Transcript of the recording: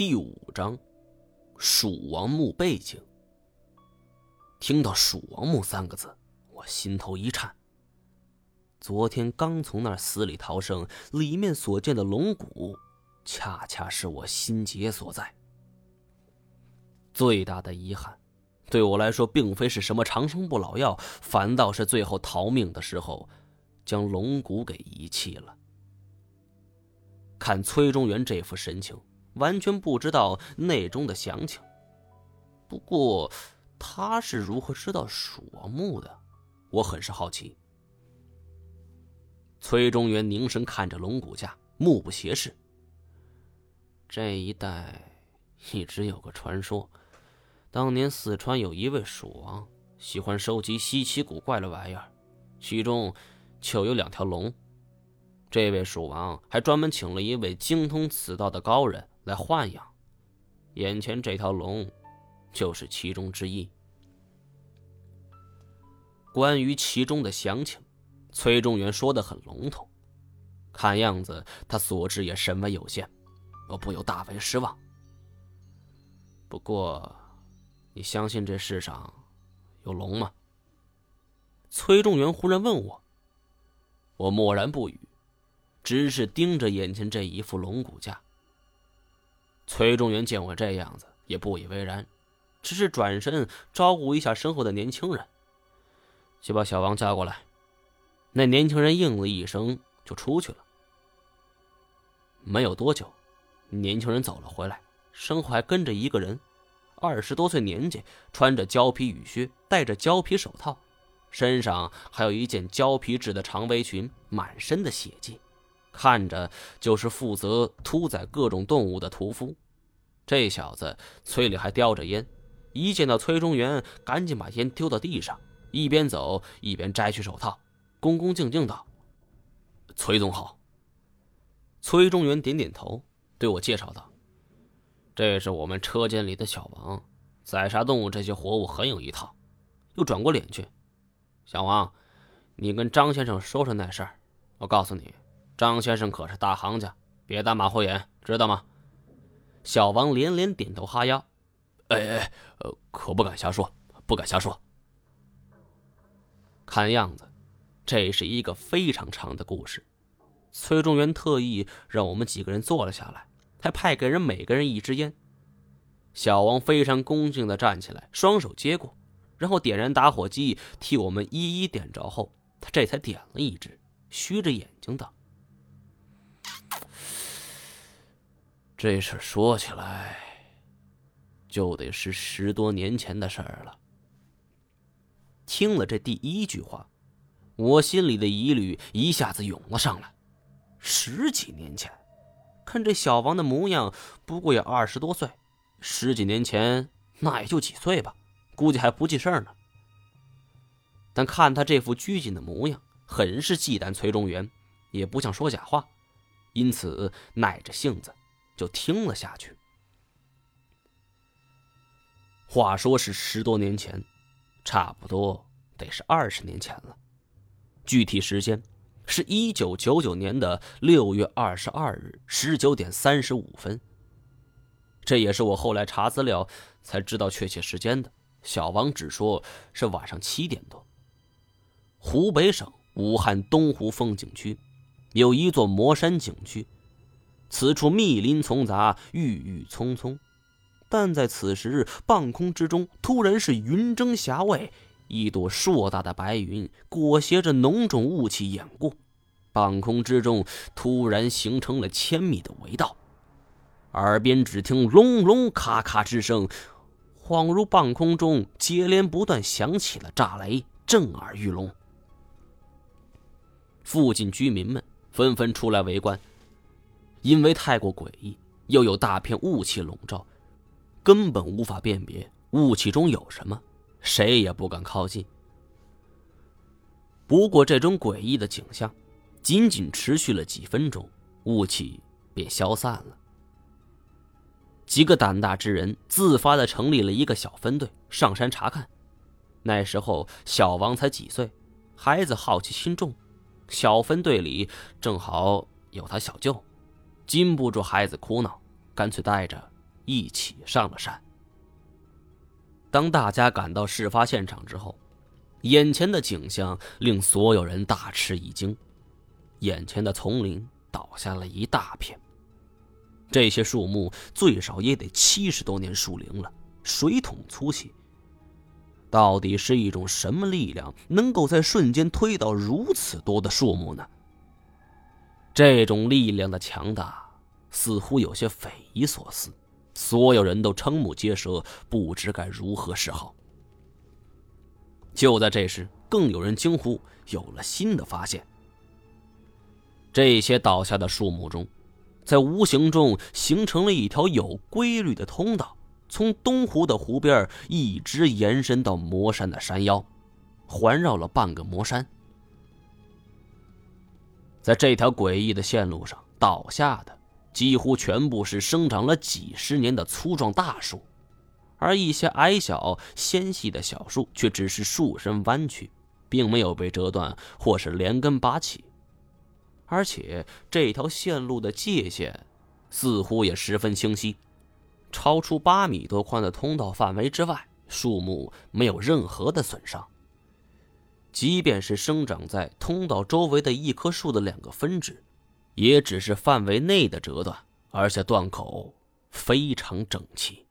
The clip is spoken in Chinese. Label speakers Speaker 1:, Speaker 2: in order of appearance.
Speaker 1: 第五章，蜀王墓背景。听到“蜀王墓”三个字，我心头一颤。昨天刚从那儿死里逃生，里面所见的龙骨，恰恰是我心结所在。最大的遗憾，对我来说，并非是什么长生不老药，反倒是最后逃命的时候，将龙骨给遗弃了。看崔中原这副神情。完全不知道内中的详情。不过，他是如何知道蜀王墓的？我很是好奇。崔中原凝神看着龙骨架，目不斜视。这一带一直有个传说，当年四川有一位蜀王，喜欢收集稀奇古怪的玩意儿，其中就有两条龙。这位蜀王还专门请了一位精通此道的高人。来豢养，眼前这条龙，就是其中之一。关于其中的详情，崔中原说的很笼统，看样子他所知也甚为有限，我不由大为失望。不过，你相信这世上有龙吗？崔中原忽然问我。我默然不语，只是盯着眼前这一副龙骨架。崔中原见我这样子，也不以为然，只是转身招呼一下身后的年轻人，去把小王叫过来。那年轻人应了一声，就出去了。没有多久，年轻人走了回来，身后还跟着一个人，二十多岁年纪，穿着胶皮雨靴，戴着胶皮手套，身上还有一件胶皮制的长围裙，满身的血迹。看着就是负责屠宰各种动物的屠夫，这小子嘴里还叼着烟，一见到崔中原，赶紧把烟丢到地上，一边走一边摘去手套，恭恭敬敬道：“崔总好。”崔中原点点头，对我介绍道：“这是我们车间里的小王，宰杀动物这些活物很有一套。”又转过脸去：“小王，你跟张先生说说那事儿，我告诉你。”张先生可是大行家，别打马虎眼，知道吗？小王连连点头哈腰。哎哎，呃，可不敢瞎说，不敢瞎说。看样子，这是一个非常长的故事。崔中元特意让我们几个人坐了下来，还派给人每个人一支烟。小王非常恭敬的站起来，双手接过，然后点燃打火机，替我们一一点着后，他这才点了一支，虚着眼睛道。这事说起来，就得是十多年前的事儿了。听了这第一句话，我心里的疑虑一下子涌了上来。十几年前，看这小王的模样，不过也二十多岁。十几年前，那也就几岁吧，估计还不记事儿呢。但看他这副拘谨的模样，很是忌惮崔中原，也不像说假话，因此耐着性子。就听了下去。话说是十多年前，差不多得是二十年前了。具体时间是一九九九年的六月二十二日十九点三十五分。这也是我后来查资料才知道确切时间的。小王只说是晚上七点多。湖北省武汉东湖风景区有一座魔山景区。此处密林丛杂，郁郁葱葱，但在此时，半空之中突然是云蒸霞蔚，一朵硕大的白云裹挟着浓重雾气掩过，半空之中突然形成了千米的围道，耳边只听隆隆咔咔之声，恍如半空中接连不断响起了炸雷，震耳欲聋。附近居民们纷纷出来围观。因为太过诡异，又有大片雾气笼罩，根本无法辨别雾气中有什么，谁也不敢靠近。不过，这种诡异的景象仅仅持续了几分钟，雾气便消散了。几个胆大之人自发的成立了一个小分队，上山查看。那时候，小王才几岁，孩子好奇心重，小分队里正好有他小舅。禁不住孩子哭闹，干脆带着一起上了山。当大家赶到事发现场之后，眼前的景象令所有人大吃一惊：眼前的丛林倒下了一大片。这些树木最少也得七十多年树龄了，水桶粗细。到底是一种什么力量，能够在瞬间推倒如此多的树木呢？这种力量的强大，似乎有些匪夷所思。所有人都瞠目结舌，不知该如何是好。就在这时，更有人惊呼：“有了新的发现！”这些倒下的树木中，在无形中形成了一条有规律的通道，从东湖的湖边一直延伸到魔山的山腰，环绕了半个魔山。在这条诡异的线路上，倒下的。几乎全部是生长了几十年的粗壮大树，而一些矮小纤细的小树却只是树身弯曲，并没有被折断或是连根拔起。而且这条线路的界限似乎也十分清晰，超出八米多宽的通道范围之外，树木没有任何的损伤。即便是生长在通道周围的一棵树的两个分支。也只是范围内的折断，而且断口非常整齐。